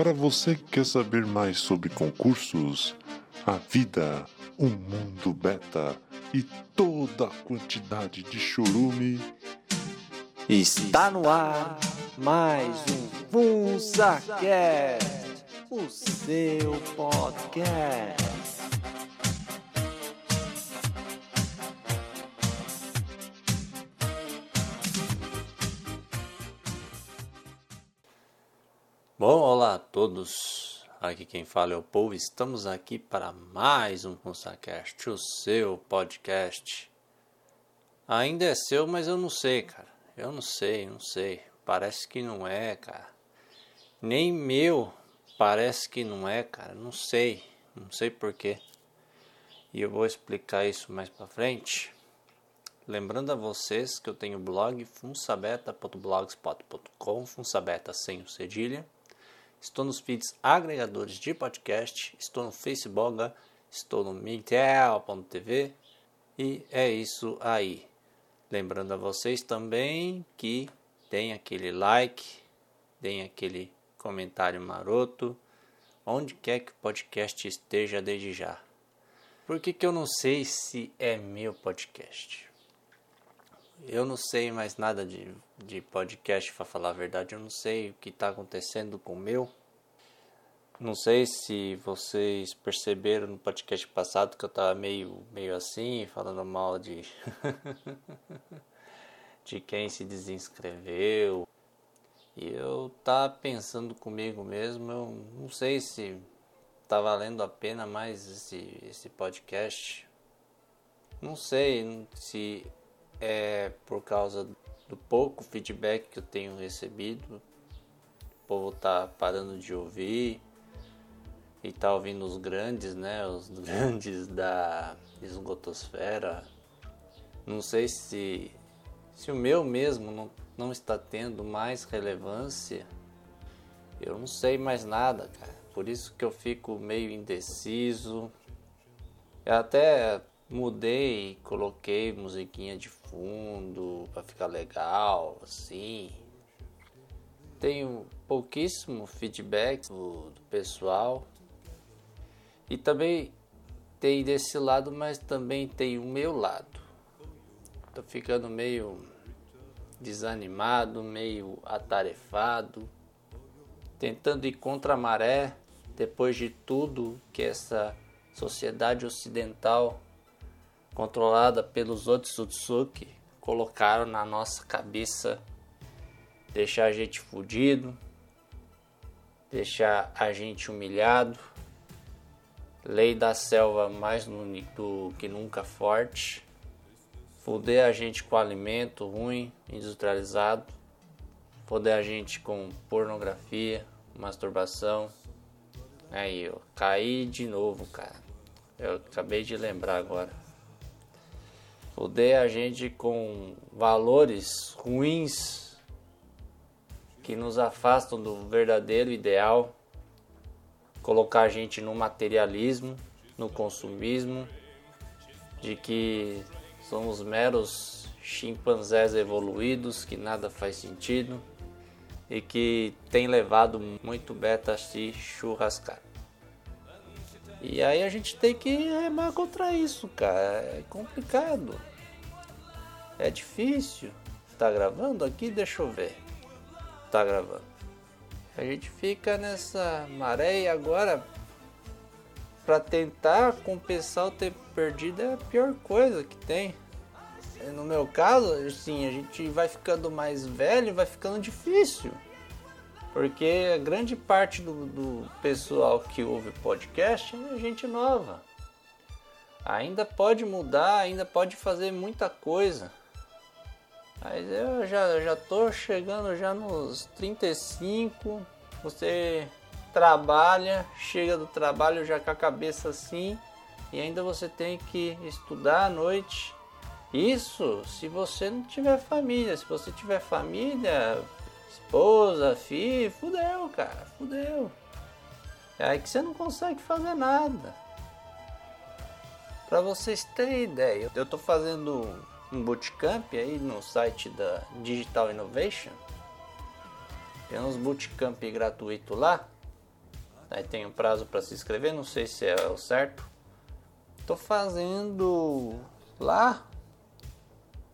Para você que quer saber mais sobre concursos, a vida, o mundo beta e toda a quantidade de chorume, Está no ar mais um FunsaCast, o seu podcast. Bom, olá a todos. Aqui quem fala é o Paul. Estamos aqui para mais um FunsaCast, o seu podcast. Ainda é seu, mas eu não sei, cara. Eu não sei, não sei. Parece que não é, cara. Nem meu parece que não é, cara. Não sei. Não sei porquê. E eu vou explicar isso mais pra frente. Lembrando a vocês que eu tenho blog funsabeta.blogspot.com, funsabeta sem o cedilha. Estou nos feeds agregadores de podcast, estou no Facebook, estou no Miguel.tv e é isso aí. Lembrando a vocês também que tem aquele like, tem aquele comentário maroto, onde quer que o podcast esteja desde já. Por que, que eu não sei se é meu podcast? Eu não sei mais nada de, de podcast, para falar a verdade. Eu não sei o que está acontecendo com o meu. Não sei se vocês perceberam no podcast passado que eu estava meio, meio assim, falando mal de, de quem se desinscreveu. E eu tava pensando comigo mesmo, eu não sei se tá valendo a pena mais esse, esse podcast. Não sei se é por causa do pouco feedback que eu tenho recebido. O povo tá parando de ouvir e tá ouvindo os grandes, né? Os grandes da esgotosfera. Não sei se se o meu mesmo não, não está tendo mais relevância. Eu não sei mais nada, cara. Por isso que eu fico meio indeciso. Eu até mudei, coloquei musiquinha de fundo para ficar legal, assim. Tenho pouquíssimo feedback do, do pessoal. E também tem desse lado, mas também tem o meu lado. Tô ficando meio desanimado, meio atarefado, tentando ir contra a maré depois de tudo que essa sociedade ocidental controlada pelos Otsutsuki colocaram na nossa cabeça, deixar a gente fudido, deixar a gente humilhado, lei da selva mais do que nunca forte, foder a gente com alimento ruim, industrializado, foder a gente com pornografia, masturbação. Aí eu caí de novo, cara. Eu acabei de lembrar agora. Foder a gente com valores ruins que nos afastam do verdadeiro ideal. Colocar a gente no materialismo, no consumismo, de que somos meros chimpanzés evoluídos que nada faz sentido e que tem levado muito beta a se churrascar. E aí a gente tem que remar contra isso, cara. É complicado. É difícil. Tá gravando aqui? Deixa eu ver. Tá gravando. A gente fica nessa maré e agora para tentar compensar o tempo perdido é a pior coisa que tem. No meu caso, assim, a gente vai ficando mais velho, vai ficando difícil. Porque a grande parte do, do pessoal que ouve podcast é gente nova. Ainda pode mudar, ainda pode fazer muita coisa. Mas eu já, já tô chegando já nos 35. Você trabalha, chega do trabalho já com a cabeça assim. E ainda você tem que estudar à noite. Isso se você não tiver família. Se você tiver família, esposa, filho, fudeu, cara, fudeu. É aí que você não consegue fazer nada. Para vocês terem ideia, eu tô fazendo um bootcamp aí no site da Digital Innovation. Tem uns bootcamp gratuito lá. Aí tem um prazo para se inscrever, não sei se é o certo. Tô fazendo lá.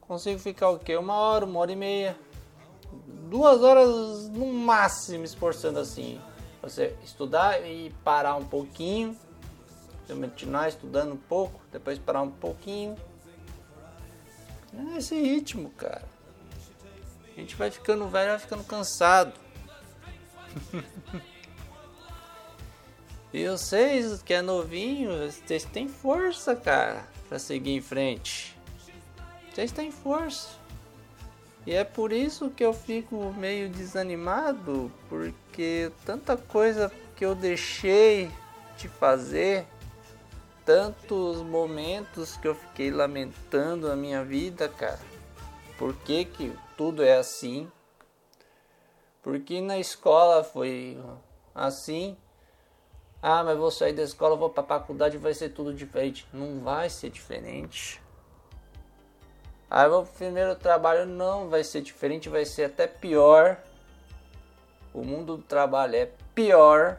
Consigo ficar o quê? Uma hora, uma hora e meia. Duas horas no máximo esforçando assim. Você estudar e parar um pouquinho. Continuar estudando um pouco, depois parar um pouquinho. É esse ritmo, cara. A gente vai ficando velho, vai ficando cansado. e vocês que é novinho, vocês têm força, cara, para seguir em frente. Vocês têm força. E é por isso que eu fico meio desanimado, porque tanta coisa que eu deixei de fazer, tantos momentos que eu fiquei lamentando a minha vida, cara. Por que, que tudo é assim? Porque na escola foi assim. Ah, mas vou sair da escola, vou para a faculdade, vai ser tudo diferente. Não vai ser diferente. Aí o primeiro trabalho não vai ser diferente, vai ser até pior. O mundo do trabalho é pior.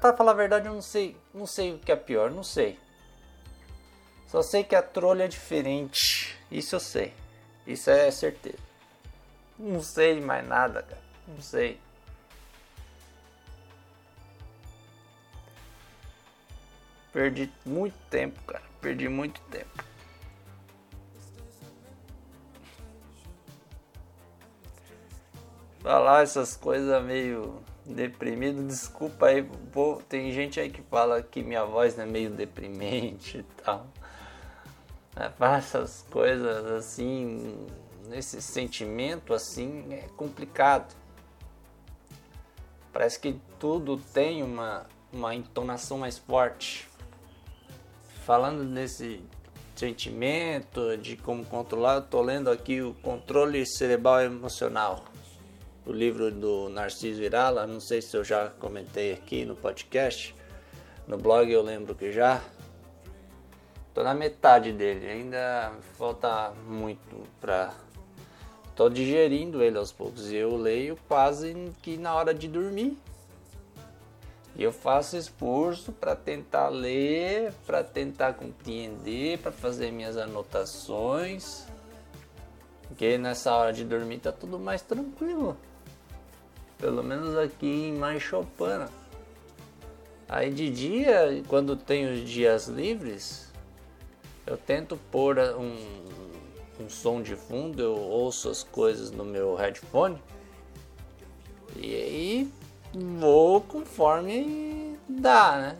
Para falar a verdade, eu não sei, não sei o que é pior, não sei. Só sei que a trolha é diferente. Isso eu sei. Isso é certeza. Não sei mais nada, cara. Não sei. Perdi muito tempo, cara. Perdi muito tempo. Falar essas coisas meio deprimido, desculpa aí, pô, tem gente aí que fala que minha voz é meio deprimente e tal. É, falar essas coisas assim, nesse sentimento assim, é complicado. Parece que tudo tem uma, uma entonação mais forte. Falando desse sentimento, de como controlar, eu tô lendo aqui o Controle Cerebral Emocional, o livro do Narciso Irala, não sei se eu já comentei aqui no podcast, no blog eu lembro que já. Tô na metade dele, ainda falta muito para Tô digerindo ele aos poucos e eu leio quase que na hora de dormir. E eu faço esforço para tentar ler, para tentar compreender, para fazer minhas anotações. Porque nessa hora de dormir tá tudo mais tranquilo. Pelo menos aqui em Maixopana. Aí de dia, quando tenho os dias livres, eu tento pôr um, um som de fundo, eu ouço as coisas no meu headphone e aí vou conforme dá, né?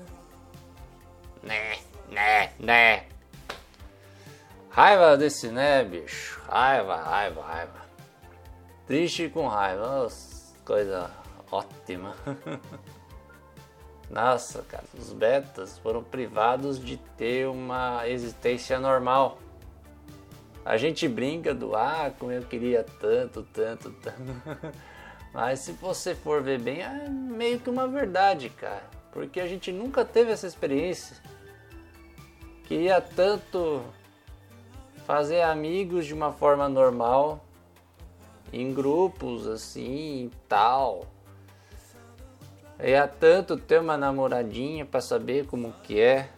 Né, né, né. Raiva desse né, bicho. Raiva, raiva, raiva. Triste com raiva. Coisa ótima. Nossa, cara, os betas foram privados de ter uma existência normal. A gente brinca do ah, como eu queria tanto, tanto, tanto. Mas se você for ver bem, é meio que uma verdade, cara. Porque a gente nunca teve essa experiência. Queria tanto fazer amigos de uma forma normal, em grupos assim e tal. Queria tanto ter uma namoradinha para saber como que é.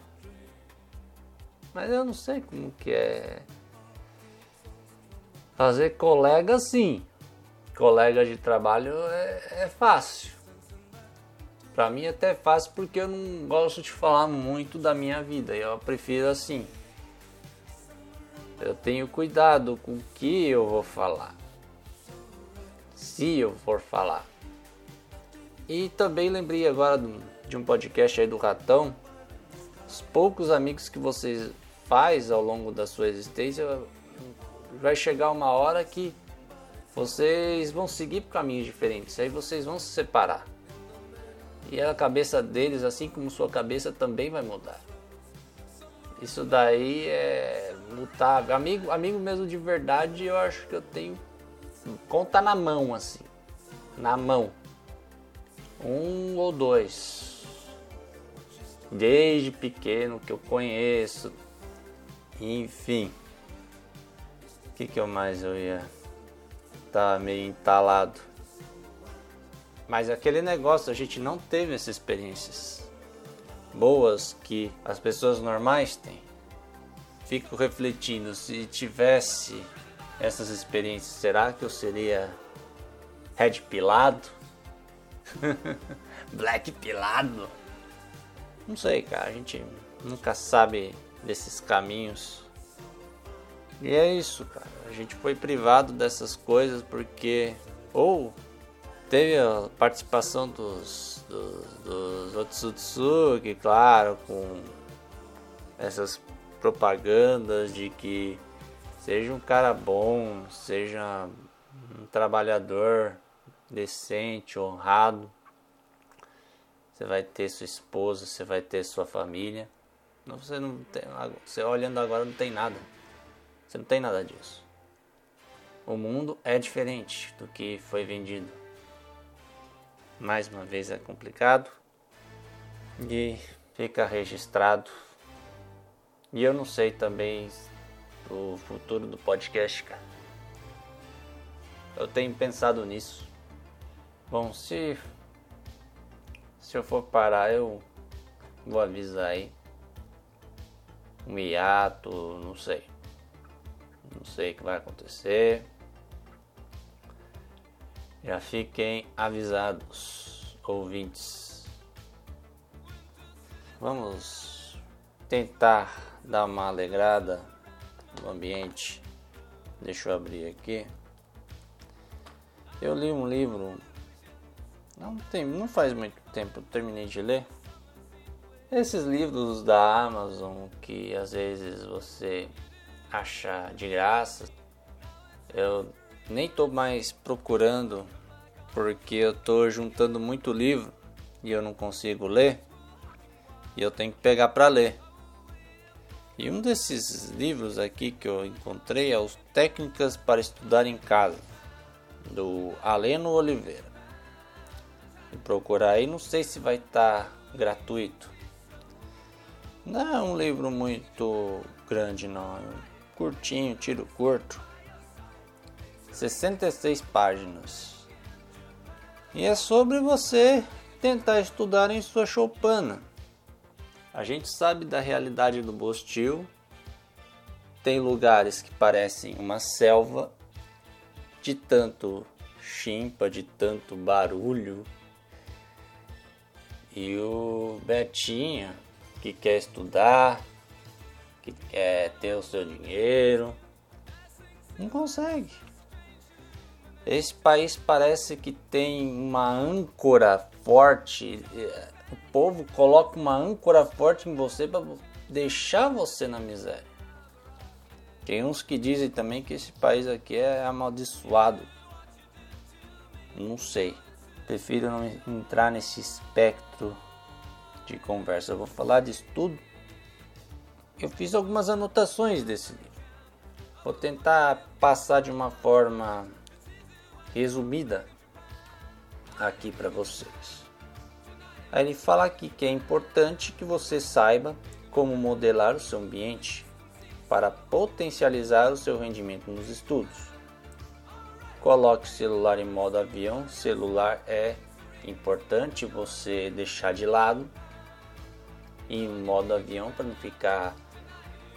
Mas eu não sei como que é Fazer colega sim. Colega de trabalho é, é fácil. Para mim até é fácil porque eu não gosto de falar muito da minha vida. Eu prefiro assim. Eu tenho cuidado com o que eu vou falar. Se eu for falar. E também lembrei agora de um podcast aí do Ratão. Os poucos amigos que você faz ao longo da sua existência vai chegar uma hora que vocês vão seguir por caminhos diferentes, aí vocês vão se separar. E a cabeça deles, assim como sua cabeça, também vai mudar. Isso daí é mutável. Amigo, amigo mesmo de verdade, eu acho que eu tenho conta na mão assim, na mão. Um ou dois. Desde pequeno que eu conheço. Enfim que que eu mais eu ia tá meio entalado Mas aquele negócio, a gente não teve essas experiências boas que as pessoas normais têm. Fico refletindo, se tivesse essas experiências, será que eu seria red pilado? Black pilado? Não sei, cara, a gente nunca sabe desses caminhos. E é isso, cara. A gente foi privado dessas coisas porque ou teve a participação dos, dos, dos Otsutsuki, claro, com essas propagandas de que seja um cara bom, seja um trabalhador decente, honrado. Você vai ter sua esposa, você vai ter sua família. Você não tem, você olhando agora não tem nada. Você não tem nada disso. O mundo é diferente do que foi vendido. Mais uma vez é complicado e fica registrado. E eu não sei também o futuro do podcast, cara. Eu tenho pensado nisso. Bom, se se eu for parar, eu vou avisar aí. Um hiato, não sei. Não sei o que vai acontecer. Já fiquem avisados, ouvintes. Vamos tentar dar uma alegrada no ambiente. Deixa eu abrir aqui. Eu li um livro. Não tem, não faz muito tempo terminei de ler. Esses livros da Amazon que às vezes você acha de graça. Eu nem tô mais procurando porque eu tô juntando muito livro e eu não consigo ler e eu tenho que pegar para ler. E um desses livros aqui que eu encontrei é os Técnicas para Estudar em Casa, do Aleno Oliveira. E procurar aí, não sei se vai estar tá gratuito. Não é um livro muito grande não, é curtinho, tiro curto. 66 páginas. E é sobre você tentar estudar em sua choupana. A gente sabe da realidade do Bostil. Tem lugares que parecem uma selva de tanto chimpa, de tanto barulho. E o Betinho, que quer estudar, que quer ter o seu dinheiro, não consegue. Esse país parece que tem uma âncora forte. Povo coloca uma âncora forte em você para deixar você na miséria. Tem uns que dizem também que esse país aqui é amaldiçoado. Não sei. Prefiro não entrar nesse espectro de conversa. Eu vou falar de estudo. Eu fiz algumas anotações desse livro. Vou tentar passar de uma forma resumida aqui para vocês. Aí ele fala aqui que é importante que você saiba como modelar o seu ambiente para potencializar o seu rendimento nos estudos. Coloque o celular em modo avião. Celular é importante você deixar de lado em modo avião para não ficar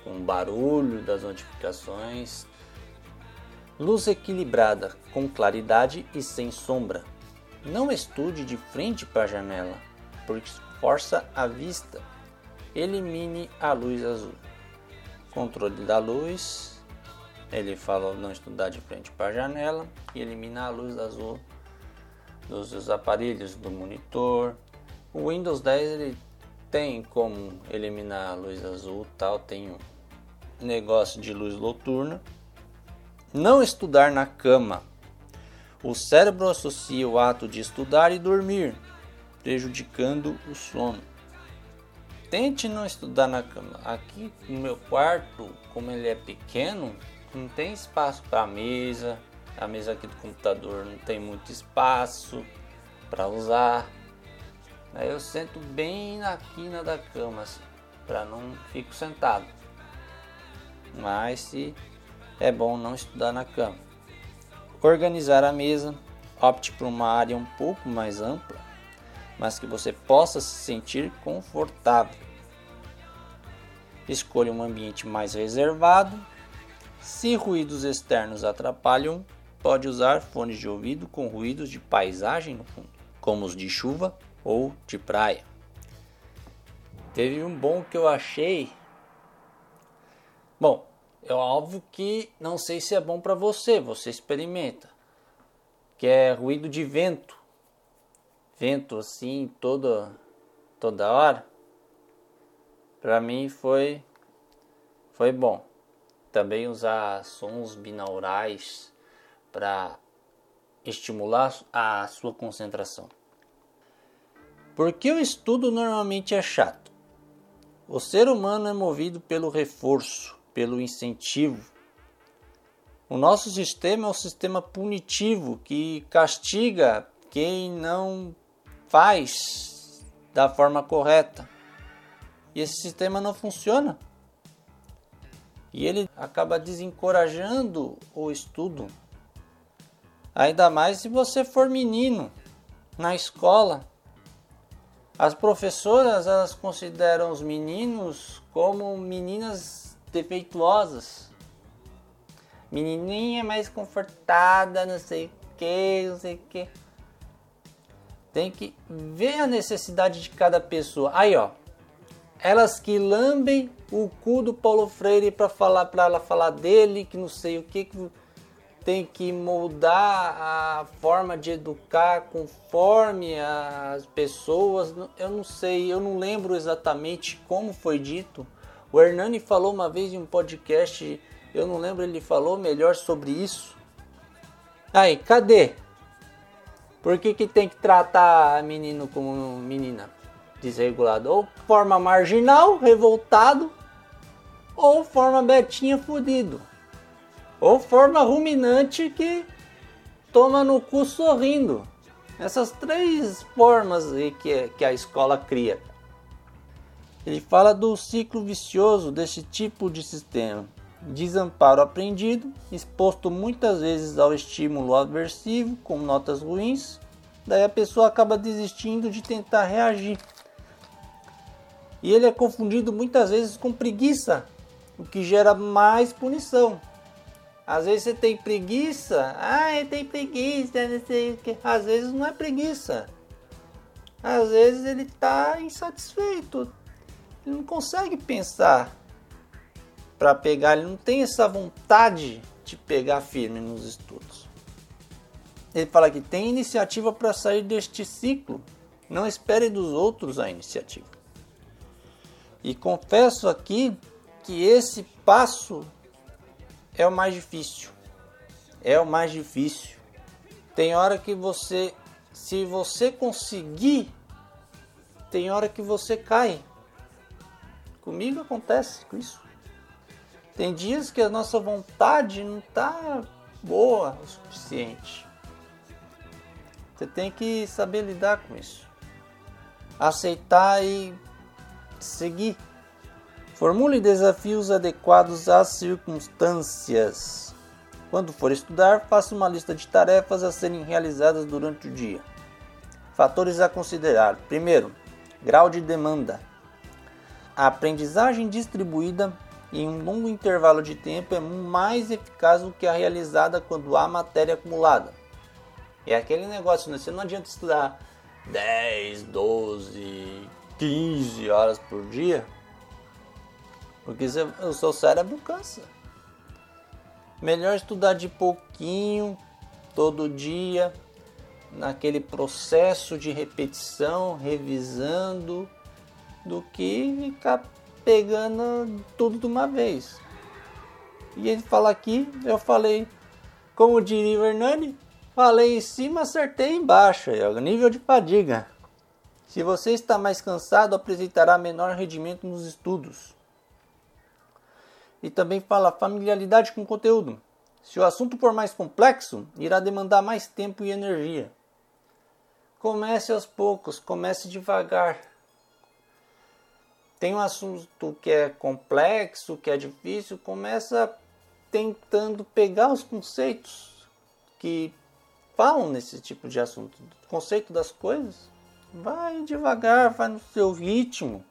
com barulho das notificações Luz equilibrada, com claridade e sem sombra. Não estude de frente para a janela, força a vista. Elimine a luz azul. Controle da luz. Ele falou não estudar de frente para a janela e eliminar a luz azul dos aparelhos do monitor. O Windows 10 ele tem como eliminar a luz azul, tal, tem um negócio de luz noturna não estudar na cama. O cérebro associa o ato de estudar e dormir, prejudicando o sono. Tente não estudar na cama. Aqui no meu quarto, como ele é pequeno, não tem espaço para a mesa. A mesa aqui do computador não tem muito espaço para usar. Aí eu sento bem na quina da cama, assim, para não fico sentado. Mas se é bom não estudar na cama. Organizar a mesa. Opte por uma área um pouco mais ampla, mas que você possa se sentir confortável. Escolha um ambiente mais reservado. Se ruídos externos atrapalham, pode usar fones de ouvido com ruídos de paisagem no fundo, como os de chuva ou de praia. Teve um bom que eu achei. Bom, é óbvio que não sei se é bom para você, você experimenta. Que é ruído de vento. Vento assim toda toda hora. Para mim foi foi bom. Também usar sons binaurais para estimular a sua concentração. Porque o estudo normalmente é chato. O ser humano é movido pelo reforço pelo incentivo. O nosso sistema é um sistema punitivo que castiga quem não faz da forma correta. E esse sistema não funciona. E ele acaba desencorajando o estudo. Ainda mais se você for menino na escola. As professoras elas consideram os meninos como meninas defeituosas. Menininha mais confortada, não sei o que, não sei o que. Tem que ver a necessidade de cada pessoa. Aí, ó. Elas que lambem o cu do Paulo Freire para falar para ela falar dele, que não sei o que, que tem que moldar a forma de educar conforme as pessoas. Eu não sei, eu não lembro exatamente como foi dito o Hernani falou uma vez em um podcast, eu não lembro, ele falou melhor sobre isso. Aí, cadê? Por que, que tem que tratar menino como menina desregulado? Ou forma marginal, revoltado, ou forma betinha fudido. Ou forma ruminante que toma no cu sorrindo. Essas três formas aí que, que a escola cria. Ele fala do ciclo vicioso desse tipo de sistema. Desamparo aprendido, exposto muitas vezes ao estímulo aversivo, com notas ruins, daí a pessoa acaba desistindo de tentar reagir. E ele é confundido muitas vezes com preguiça, o que gera mais punição. Às vezes você tem preguiça, ah, ele tem preguiça, não sei o que. Às vezes não é preguiça. Às vezes ele está insatisfeito, ele não consegue pensar para pegar, ele não tem essa vontade de pegar firme nos estudos. Ele fala que tem iniciativa para sair deste ciclo, não espere dos outros a iniciativa. E confesso aqui que esse passo é o mais difícil. É o mais difícil. Tem hora que você, se você conseguir, tem hora que você cai. Comigo acontece com isso. Tem dias que a nossa vontade não está boa o suficiente. Você tem que saber lidar com isso. Aceitar e seguir. Formule desafios adequados às circunstâncias. Quando for estudar, faça uma lista de tarefas a serem realizadas durante o dia. Fatores a considerar: primeiro, grau de demanda. A aprendizagem distribuída em um longo intervalo de tempo é mais eficaz do que a realizada quando há matéria acumulada. É aquele negócio, né? Você não adianta estudar 10, 12, 15 horas por dia, porque o seu cérebro cansa. Melhor estudar de pouquinho, todo dia, naquele processo de repetição, revisando do que ficar pegando tudo de uma vez. E ele fala aqui, eu falei, como diria o Hernani, falei em cima, acertei embaixo, é o nível de fadiga. Se você está mais cansado, apresentará menor rendimento nos estudos. E também fala familiaridade com o conteúdo. Se o assunto for mais complexo, irá demandar mais tempo e energia. Comece aos poucos, comece devagar tem um assunto que é complexo, que é difícil, começa tentando pegar os conceitos que falam nesse tipo de assunto, conceito das coisas. Vai devagar, vai no seu ritmo.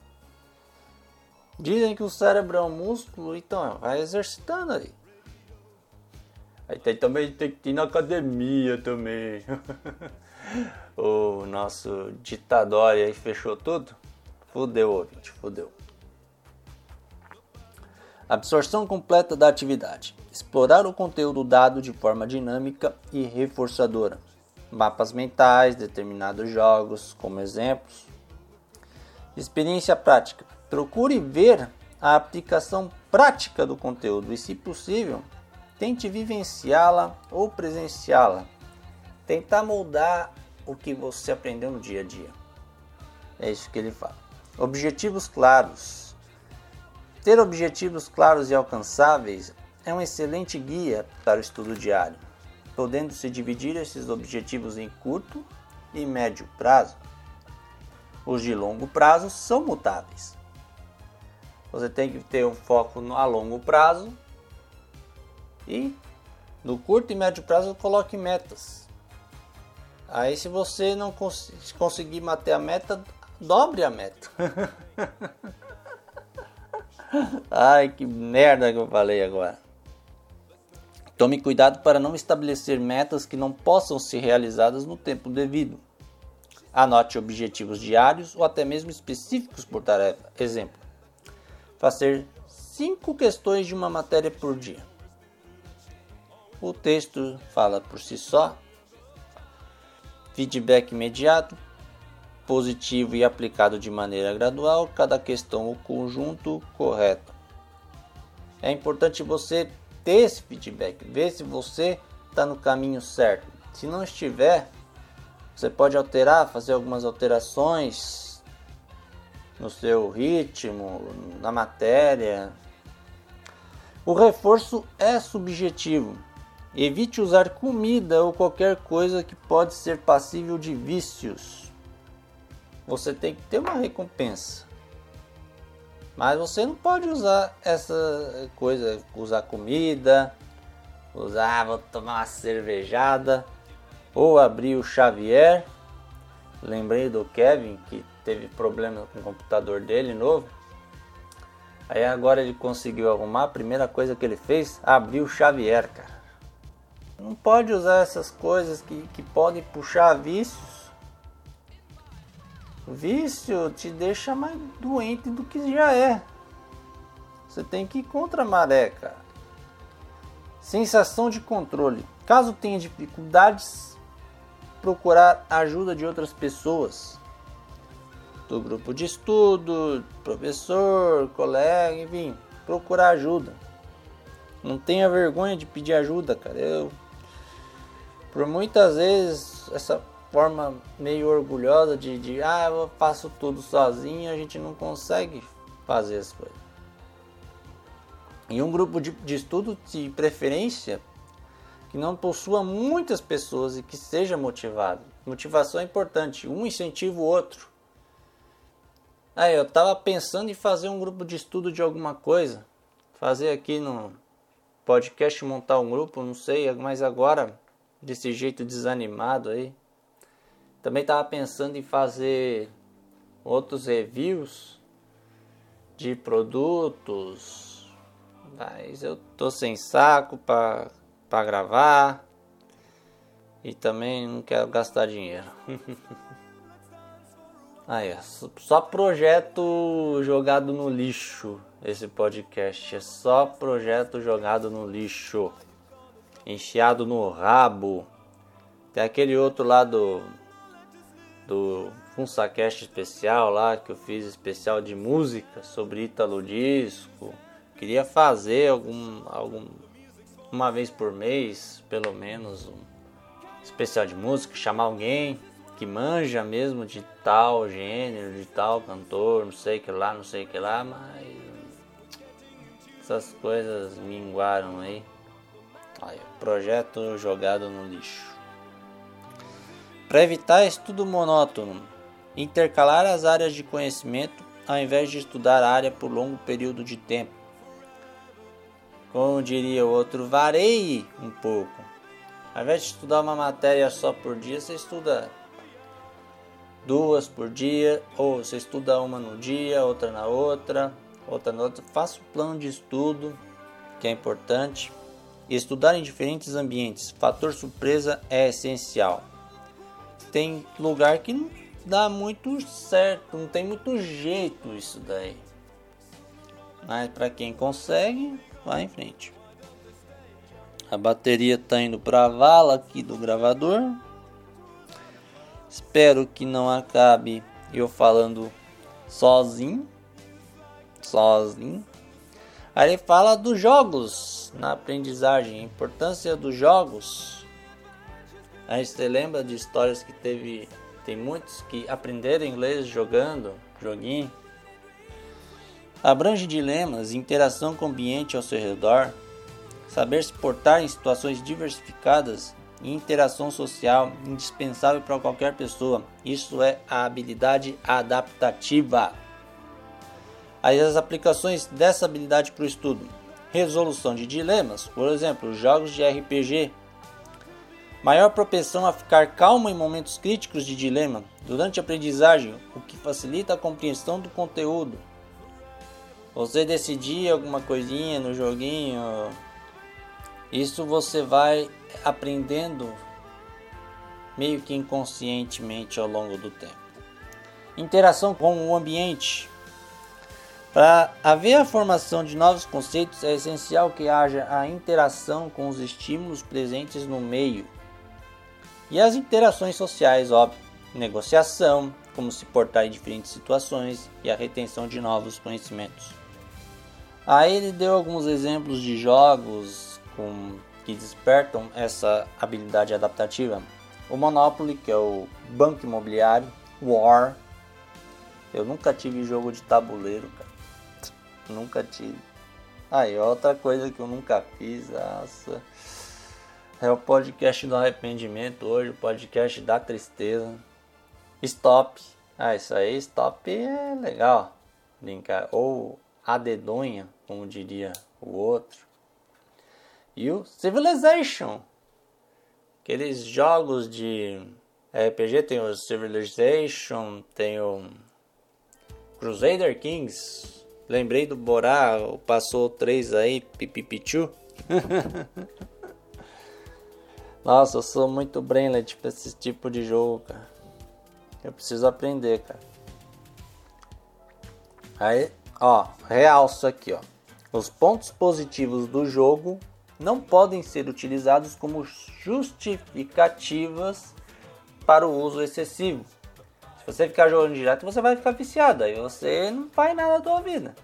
Dizem que o cérebro é um músculo, então vai exercitando aí. Aí tem, também tem que ir na academia também. o nosso ditador aí fechou tudo. Fudeu, ouvinte, fudeu. Absorção completa da atividade. Explorar o conteúdo dado de forma dinâmica e reforçadora. Mapas mentais, determinados jogos como exemplos. Experiência prática. Procure ver a aplicação prática do conteúdo e, se possível, tente vivenciá-la ou presenciá-la. Tentar moldar o que você aprendeu no dia a dia. É isso que ele fala. Objetivos claros. Ter objetivos claros e alcançáveis é um excelente guia para o estudo diário, podendo-se dividir esses objetivos em curto e médio prazo. Os de longo prazo são mutáveis. Você tem que ter um foco a longo prazo e no curto e médio prazo coloque metas. Aí se você não cons conseguir bater a meta, dobre a meta. Ai, que merda que eu falei agora. Tome cuidado para não estabelecer metas que não possam ser realizadas no tempo devido. Anote objetivos diários ou até mesmo específicos por tarefa. Exemplo: fazer cinco questões de uma matéria por dia. O texto fala por si só. Feedback imediato, positivo e aplicado de maneira gradual, cada questão o conjunto correto. É importante você ter esse feedback, ver se você está no caminho certo. Se não estiver, você pode alterar, fazer algumas alterações no seu ritmo, na matéria. O reforço é subjetivo. Evite usar comida ou qualquer coisa que pode ser passível de vícios você tem que ter uma recompensa. Mas você não pode usar essa coisa, usar comida, usar, vou tomar uma cervejada, ou abrir o Xavier. Lembrei do Kevin que teve problema com o computador dele novo. Aí agora ele conseguiu arrumar, a primeira coisa que ele fez, abrir o Xavier, cara. Não pode usar essas coisas que, que podem puxar vícios Vício te deixa mais doente do que já é. Você tem que ir contra a maré, cara. Sensação de controle. Caso tenha dificuldades, procurar ajuda de outras pessoas. Do grupo de estudo, professor, colega, enfim, procurar ajuda. Não tenha vergonha de pedir ajuda, cara. Eu por muitas vezes essa forma meio orgulhosa de, de ah, eu faço tudo sozinho, a gente não consegue fazer as coisas. E um grupo de, de estudo de preferência que não possua muitas pessoas e que seja motivado. Motivação é importante, um incentiva o outro. Aí eu estava pensando em fazer um grupo de estudo de alguma coisa, fazer aqui no podcast montar um grupo, não sei, mas agora desse jeito desanimado aí, também estava pensando em fazer outros reviews de produtos, mas eu tô sem saco para gravar e também não quero gastar dinheiro. Aí, só projeto jogado no lixo. Esse podcast é só projeto jogado no lixo, enfiado no rabo. Tem aquele outro lá do do FunsaCast especial lá, que eu fiz especial de música sobre Italo Disco. Queria fazer algum, algum uma vez por mês, pelo menos, um especial de música, chamar alguém que manja mesmo de tal gênero, de tal cantor, não sei que lá, não sei que lá, mas essas coisas minguaram aí. Aí, projeto jogado no lixo. Para evitar estudo monótono, intercalar as áreas de conhecimento ao invés de estudar a área por longo período de tempo. Como diria o outro, vareie um pouco. Ao invés de estudar uma matéria só por dia, você estuda duas por dia, ou você estuda uma no dia, outra na outra, outra na outra. Faça um plano de estudo, que é importante. Estudar em diferentes ambientes. Fator surpresa é essencial. Tem lugar que não dá muito certo, não tem muito jeito isso daí. Mas para quem consegue, vai em frente. A bateria está indo para a vala aqui do gravador. Espero que não acabe eu falando sozinho. Sozinho. Aí ele fala dos jogos na aprendizagem, a importância dos jogos. A gente lembra de histórias que teve, tem muitos que aprenderam inglês jogando joguinho. Abrange dilemas, interação com o ambiente ao seu redor, saber se portar em situações diversificadas e interação social indispensável para qualquer pessoa. Isso é a habilidade adaptativa. Aí as aplicações dessa habilidade para o estudo: resolução de dilemas, por exemplo, jogos de RPG. Maior propensão a ficar calmo em momentos críticos de dilema durante a aprendizagem, o que facilita a compreensão do conteúdo. Você decidir alguma coisinha no joguinho, isso você vai aprendendo meio que inconscientemente ao longo do tempo. Interação com o ambiente. Para haver a formação de novos conceitos, é essencial que haja a interação com os estímulos presentes no meio. E as interações sociais, óbvio, negociação, como se portar em diferentes situações e a retenção de novos conhecimentos. Aí ele deu alguns exemplos de jogos com, que despertam essa habilidade adaptativa. O Monopoly, que é o banco imobiliário, War. Eu nunca tive jogo de tabuleiro, cara. Nunca tive. Aí, outra coisa que eu nunca fiz, nossa, é o podcast do arrependimento hoje, o podcast da tristeza. Stop. Ah, isso aí, stop é legal. Brincar. Ou a dedonha, como diria o outro. E o Civilization. Aqueles jogos de RPG tem o Civilization, tem o Crusader Kings. Lembrei do Borá, passou três aí, pipipichu. Nossa, eu sou muito brainlet pra esse tipo de jogo, cara. Eu preciso aprender, cara. Aí, ó, realço aqui, ó. Os pontos positivos do jogo não podem ser utilizados como justificativas para o uso excessivo. Se você ficar jogando direto, você vai ficar viciado, aí você não faz nada da sua vida.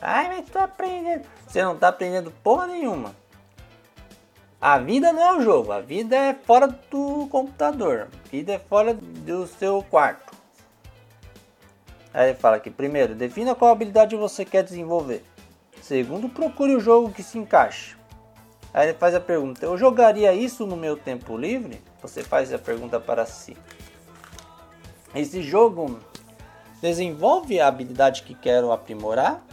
Ai, mas tu tá aprendendo. Você não tá aprendendo porra nenhuma. A vida não é o jogo, a vida é fora do computador, a vida é fora do seu quarto. Aí ele fala aqui, primeiro, defina qual habilidade você quer desenvolver. Segundo, procure o jogo que se encaixe. Aí ele faz a pergunta: Eu jogaria isso no meu tempo livre? Você faz a pergunta para si. Esse jogo desenvolve a habilidade que quero aprimorar?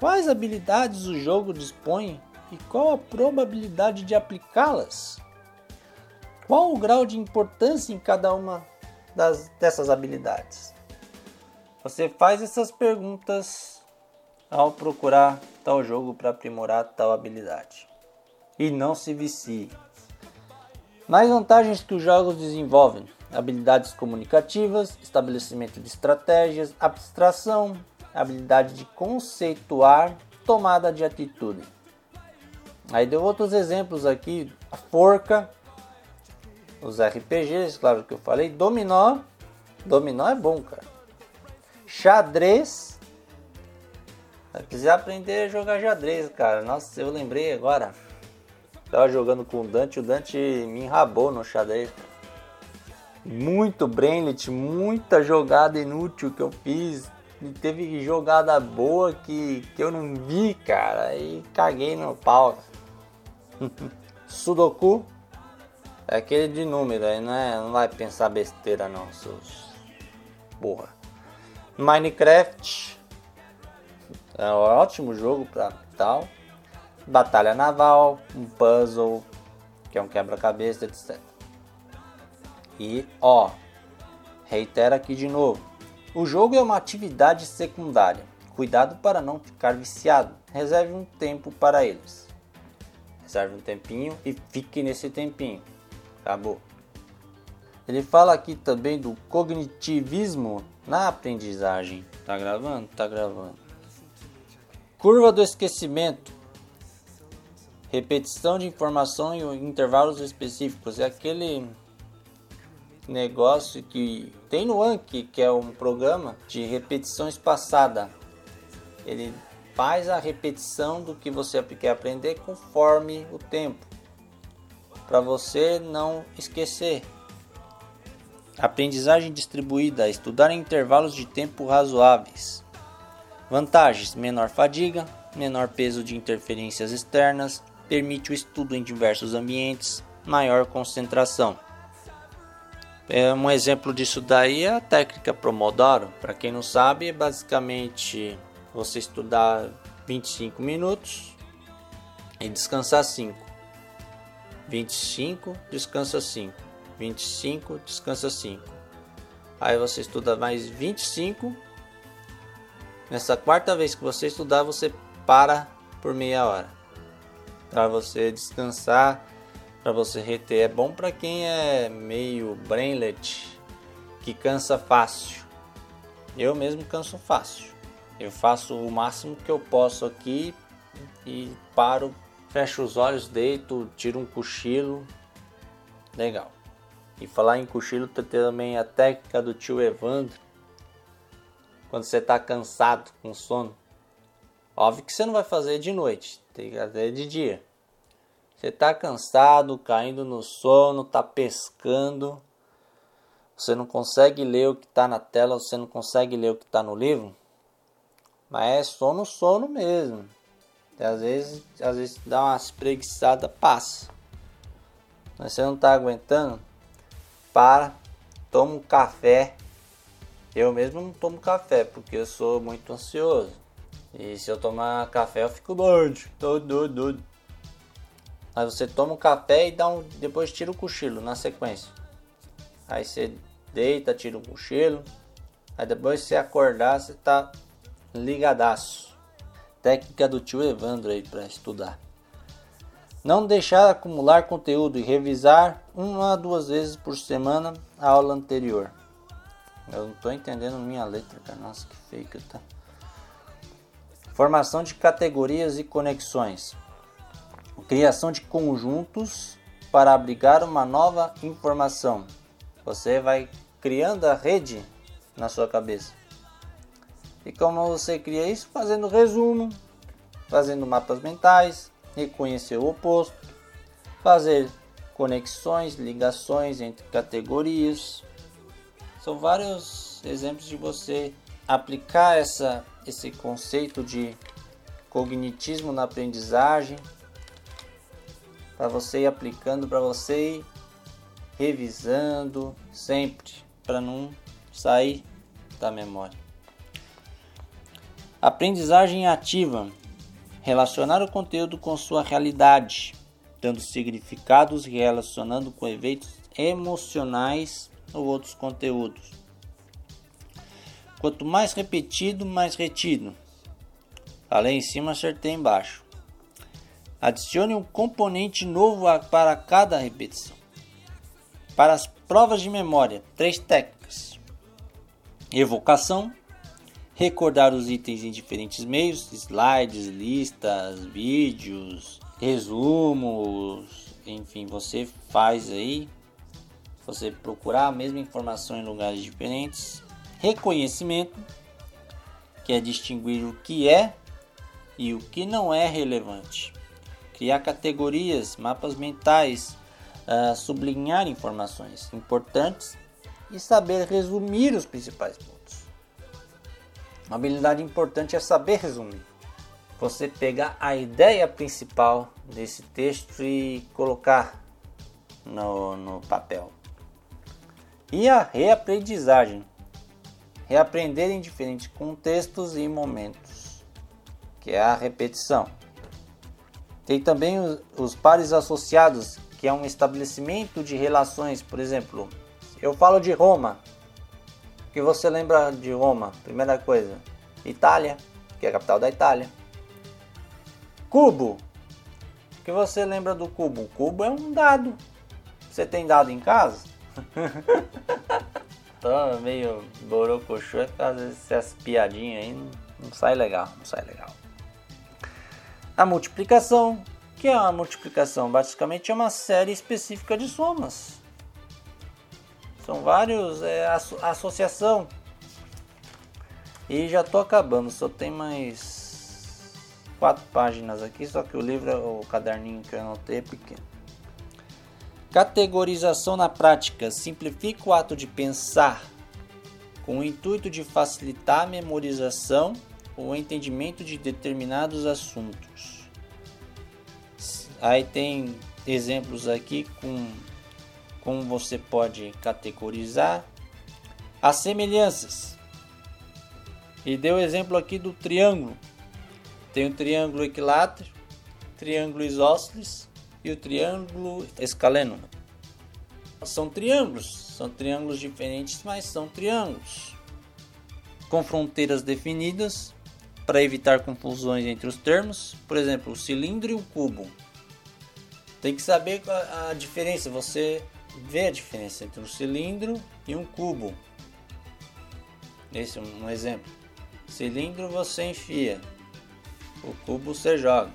Quais habilidades o jogo dispõe e qual a probabilidade de aplicá-las? Qual o grau de importância em cada uma das, dessas habilidades? Você faz essas perguntas ao procurar tal jogo para aprimorar tal habilidade e não se vicie. Mais vantagens que os jogos desenvolvem: habilidades comunicativas, estabelecimento de estratégias, abstração, habilidade de conceituar, tomada de atitude. Aí deu outros exemplos aqui: a forca, os RPGs, claro que eu falei, dominó. Dominó é bom, cara. Xadrez. Vai precisar aprender a jogar xadrez, cara. Nossa, eu lembrei agora. Tava jogando com o Dante, o Dante me enrabou no xadrez. Muito brainlet, muita jogada inútil que eu fiz. E teve jogada boa que, que eu não vi, cara. E caguei no pau. Sudoku é aquele de número aí, não, é, não vai pensar besteira não, seus. Porra. Minecraft é um ótimo jogo pra tal batalha naval, um puzzle, que é um quebra-cabeça, etc. E ó, reitero aqui de novo. O jogo é uma atividade secundária. Cuidado para não ficar viciado. Reserve um tempo para eles. Reserve um tempinho e fique nesse tempinho. Acabou. Ele fala aqui também do cognitivismo na aprendizagem. Tá gravando? Tá gravando. Curva do esquecimento. Repetição de informação em intervalos específicos. É aquele negócio que tem no Anki, que é um programa de repetição espaçada. Ele faz a repetição do que você quer aprender conforme o tempo, para você não esquecer. Aprendizagem distribuída, estudar em intervalos de tempo razoáveis. Vantagens: menor fadiga, menor peso de interferências externas, permite o estudo em diversos ambientes, maior concentração. É, um exemplo disso daí é a técnica Promodoro. Para quem não sabe, é basicamente você estudar 25 minutos e descansar 5. 25, descansa 5. 25, descansa 5. Aí você estuda mais 25. Nessa quarta vez que você estudar, você para por meia hora. Para você descansar, para você reter. É bom para quem é meio brainlet, que cansa fácil. Eu mesmo canso fácil. Eu faço o máximo que eu posso aqui e paro, fecho os olhos, deito, tiro um cochilo. Legal. E falar em cochilo, tem também a técnica do tio Evandro. Quando você está cansado, com sono. Óbvio que você não vai fazer de noite, tem que fazer de dia. Você está cansado, caindo no sono, está pescando. Você não consegue ler o que está na tela, você não consegue ler o que está no livro. Mas é sono, sono mesmo. E às vezes, às vezes dá uma espreguiçada, passa. Mas você não está aguentando, para, toma um café. Eu mesmo não tomo café porque eu sou muito ansioso. E se eu tomar café eu fico doido, doido, doido, doido. Aí você toma um café e dá um, depois tira o cochilo na sequência. Aí você deita, tira o cochilo. Aí depois você acordar, você tá ligadaço. Técnica do tio Evandro aí para estudar. Não deixar acumular conteúdo e revisar uma a duas vezes por semana a aula anterior. Eu não estou entendendo minha letra, cara. Nossa, que fake tá. Formação de categorias e conexões. Criação de conjuntos para abrigar uma nova informação. Você vai criando a rede na sua cabeça. E como você cria isso? Fazendo resumo, fazendo mapas mentais, reconhecer o oposto, fazer conexões, ligações entre categorias. São vários exemplos de você aplicar essa, esse conceito de cognitismo na aprendizagem para você ir aplicando, para você ir revisando sempre, para não sair da memória. Aprendizagem ativa Relacionar o conteúdo com sua realidade, dando significados e relacionando com eventos emocionais ou outros conteúdos. Quanto mais repetido, mais retido. Falei em cima, acertei embaixo. Adicione um componente novo para cada repetição. Para as provas de memória, três técnicas: evocação, recordar os itens em diferentes meios, slides, listas, vídeos, resumos, enfim, você faz aí, você procurar a mesma informação em lugares diferentes. Reconhecimento, que é distinguir o que é e o que não é relevante. Criar categorias, mapas mentais, uh, sublinhar informações importantes e saber resumir os principais pontos. Uma habilidade importante é saber resumir. Você pegar a ideia principal desse texto e colocar no, no papel. E a reaprendizagem. Reaprender em diferentes contextos e momentos, que é a repetição. Tem também os, os pares associados, que é um estabelecimento de relações. Por exemplo, eu falo de Roma. Que você lembra de Roma? Primeira coisa, Itália, que é a capital da Itália. Cubo. O que você lembra do cubo? O cubo é um dado. Você tem dado em casa? Tô meio borocochô, às vezes essas piadinhas aí não, não sai legal, não sai legal. A multiplicação, que é uma multiplicação, basicamente é uma série específica de somas. São vários, é asso associação. E já tô acabando, só tem mais quatro páginas aqui, só que o livro, o caderninho que eu anotei é pequeno. Categorização na prática simplifica o ato de pensar com o intuito de facilitar a memorização o entendimento de determinados assuntos. Aí tem exemplos aqui com como você pode categorizar as semelhanças. E deu exemplo aqui do triângulo. Tem o triângulo equilátero, triângulo isósceles e o triângulo escaleno. São triângulos, são triângulos diferentes, mas são triângulos com fronteiras definidas para evitar confusões entre os termos, por exemplo, o cilindro e o cubo. Tem que saber a diferença, você vê a diferença entre um cilindro e um cubo. Esse é um exemplo. Cilindro você enfia, o cubo você joga.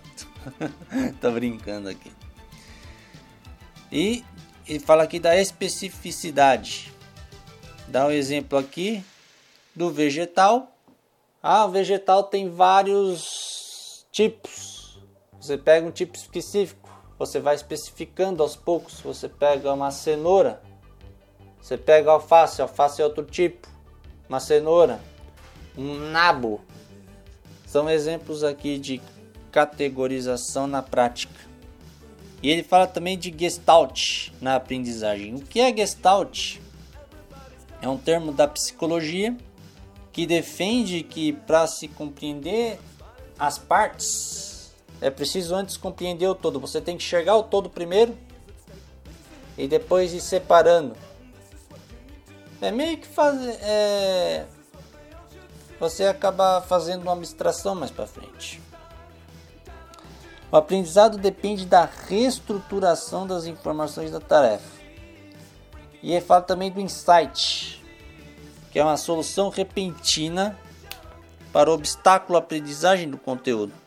Tô brincando aqui. E ele fala aqui da especificidade. Dá um exemplo aqui do vegetal ah, o vegetal tem vários tipos. Você pega um tipo específico, você vai especificando aos poucos. Você pega uma cenoura, você pega alface, alface é outro tipo. Uma cenoura, um nabo. São exemplos aqui de categorização na prática. E ele fala também de gestalt na aprendizagem. O que é gestalt? É um termo da psicologia que defende que para se compreender as partes é preciso antes compreender o todo. Você tem que enxergar o todo primeiro e depois ir separando. É meio que fazer. É... Você acaba fazendo uma abstração mais para frente. O aprendizado depende da reestruturação das informações da tarefa. E ele fala também do insight que é uma solução repentina para o obstáculo à aprendizagem do conteúdo.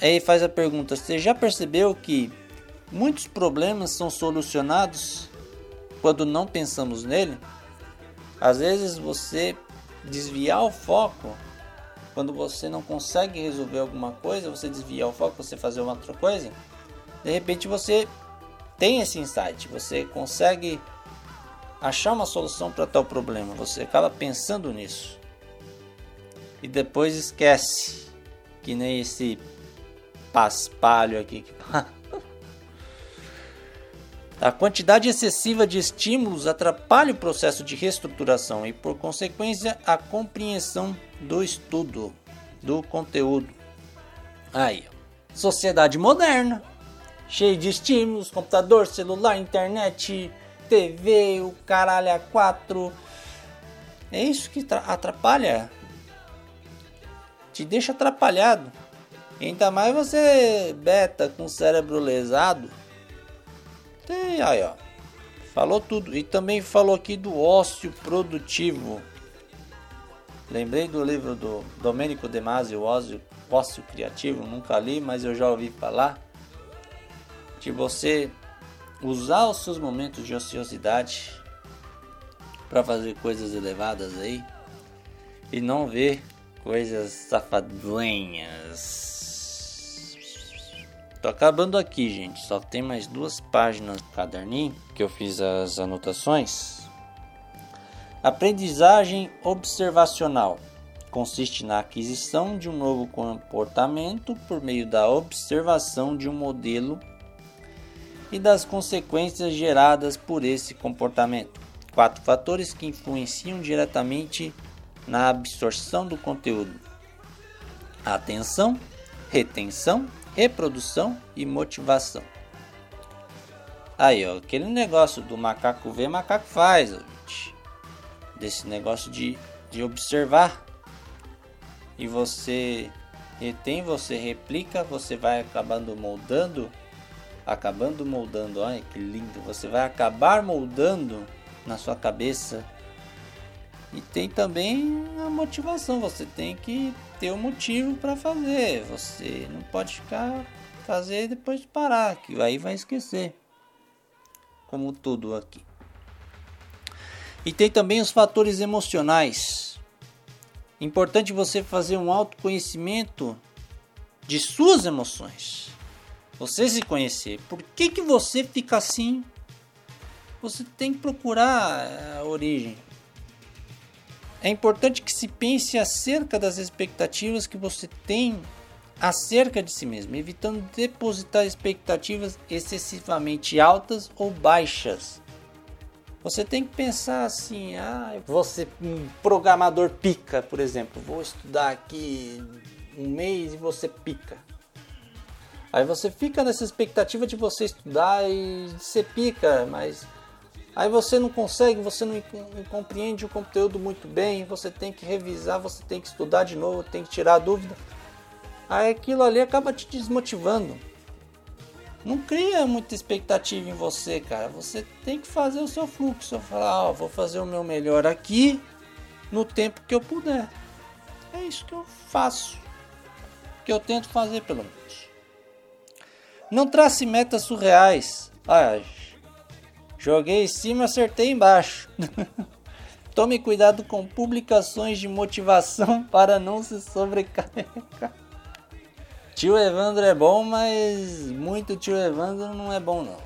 Aí faz a pergunta: você já percebeu que muitos problemas são solucionados quando não pensamos nele? Às vezes você desviar o foco quando você não consegue resolver alguma coisa, você desviar o foco, você fazer uma outra coisa, de repente você tem esse insight, você consegue achar uma solução para tal problema. Você acaba pensando nisso. E depois esquece. Que nem esse paspalho aqui. A quantidade excessiva de estímulos atrapalha o processo de reestruturação e, por consequência, a compreensão do estudo, do conteúdo. Aí, sociedade moderna, cheia de estímulos, computador, celular, internet, TV, o caralho a 4. É isso que atrapalha. Te deixa atrapalhado. Ainda mais você beta com cérebro lesado. Tem aí, ó. Falou tudo. E também falou aqui do ócio produtivo. Lembrei do livro do Domênico De Masi, o ócio, ócio Criativo. Nunca li, mas eu já ouvi falar. De você usar os seus momentos de ociosidade para fazer coisas elevadas aí e não ver coisas safadinhas. Tô acabando aqui, gente. Só tem mais duas páginas do caderninho que eu fiz as anotações. Aprendizagem observacional consiste na aquisição de um novo comportamento por meio da observação de um modelo e das consequências geradas por esse comportamento. Quatro fatores que influenciam diretamente na absorção do conteúdo: atenção, retenção, reprodução e motivação. Aí, ó, aquele negócio do macaco ver, macaco faz, gente. Desse negócio de, de observar. E você retém, você replica, você vai acabando moldando, acabando moldando, olha que lindo, você vai acabar moldando na sua cabeça. E tem também a motivação, você tem que ter um motivo para fazer. Você não pode ficar fazer e depois parar, que aí vai esquecer como tudo aqui. E tem também os fatores emocionais. Importante você fazer um autoconhecimento de suas emoções. Você se conhecer. Por que, que você fica assim? Você tem que procurar a origem. É importante que se pense acerca das expectativas que você tem acerca de si mesmo, evitando depositar expectativas excessivamente altas ou baixas. Você tem que pensar assim, ah, você um programador pica, por exemplo, vou estudar aqui um mês e você pica. Aí você fica nessa expectativa de você estudar e você pica, mas aí você não consegue, você não, não compreende o conteúdo muito bem, você tem que revisar, você tem que estudar de novo, tem que tirar a dúvida aí aquilo ali acaba te desmotivando. Não cria muita expectativa em você, cara. Você tem que fazer o seu fluxo. Falar, ó, oh, vou fazer o meu melhor aqui no tempo que eu puder. É isso que eu faço. Que eu tento fazer, pelo menos. Não trace metas surreais. Ah, joguei em cima, acertei embaixo. Tome cuidado com publicações de motivação para não se sobrecarregar. Tio Evandro é bom, mas muito tio Evandro não é bom não.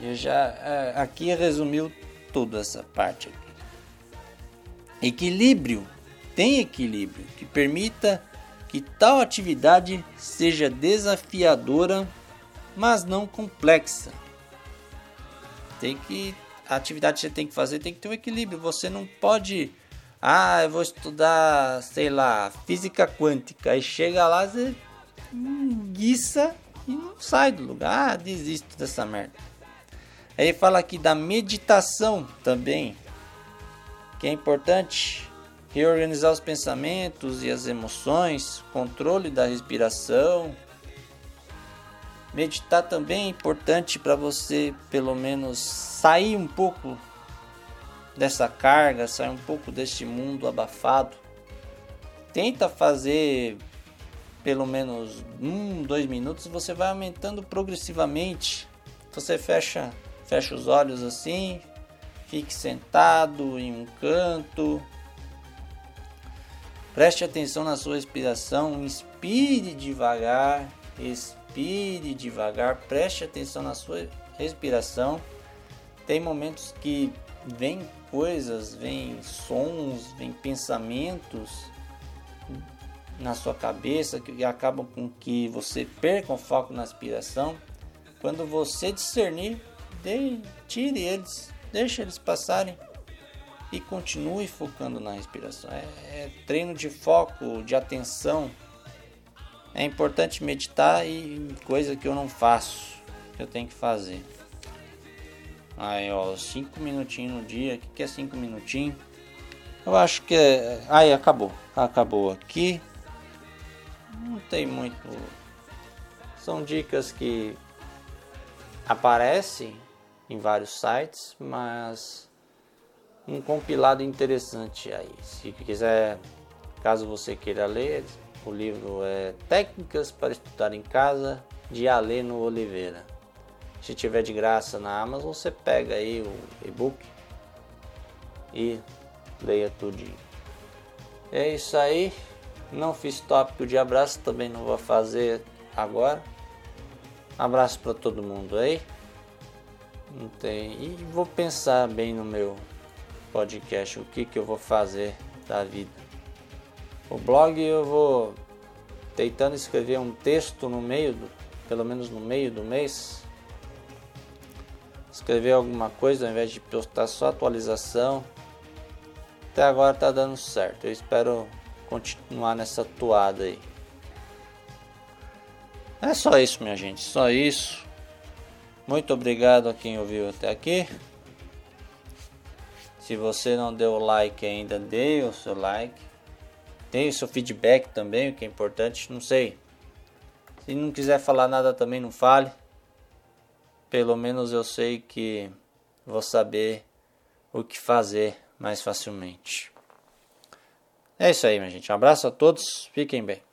Eu já é, aqui resumiu toda essa parte aqui. Equilíbrio. Tem equilíbrio que permita que tal atividade seja desafiadora, mas não complexa. Tem que a atividade que você tem que fazer tem que ter um equilíbrio. Você não pode ah, eu vou estudar, sei lá, física quântica. E chega lá, você guiça e não sai do lugar. Ah, desisto dessa merda. Aí fala aqui da meditação também, que é importante reorganizar os pensamentos e as emoções, controle da respiração. Meditar também é importante para você, pelo menos, sair um pouco dessa carga, sair um pouco deste mundo abafado. Tenta fazer pelo menos um, dois minutos, você vai aumentando progressivamente. Você fecha, fecha os olhos assim, fique sentado em um canto. Preste atenção na sua respiração, inspire devagar, expire devagar, preste atenção na sua respiração. Tem momentos que vem coisas, vem sons, vem pensamentos na sua cabeça que acabam com que você perca o foco na aspiração. Quando você discernir, tire eles, deixe eles passarem e continue focando na respiração. É, é treino de foco, de atenção. É importante meditar e coisa que eu não faço, que eu tenho que fazer. Aí, ó, 5 minutinhos no dia. O que é 5 minutinhos? Eu acho que é. Aí, acabou. Acabou aqui não tem muito. São dicas que aparecem em vários sites, mas um compilado interessante aí. Se quiser, caso você queira ler, o livro é Técnicas para Estudar em Casa, de Aleno Oliveira. Se tiver de graça na Amazon, você pega aí o e-book e leia tudinho. É isso aí. Não fiz tópico de abraço, também não vou fazer agora. Abraço para todo mundo aí. Não tem. E vou pensar bem no meu podcast o que que eu vou fazer da vida. O blog eu vou tentando escrever um texto no meio do, pelo menos no meio do mês. Escrever alguma coisa ao invés de postar só atualização. Até agora tá dando certo. Eu espero continuar nessa toada aí. É só isso, minha gente, só isso. Muito obrigado a quem ouviu até aqui. Se você não deu like ainda, dê o seu like. Dê o seu feedback também, o que é importante, não sei. Se não quiser falar nada também, não fale. Pelo menos eu sei que vou saber o que fazer mais facilmente. É isso aí, minha gente. Um abraço a todos. Fiquem bem.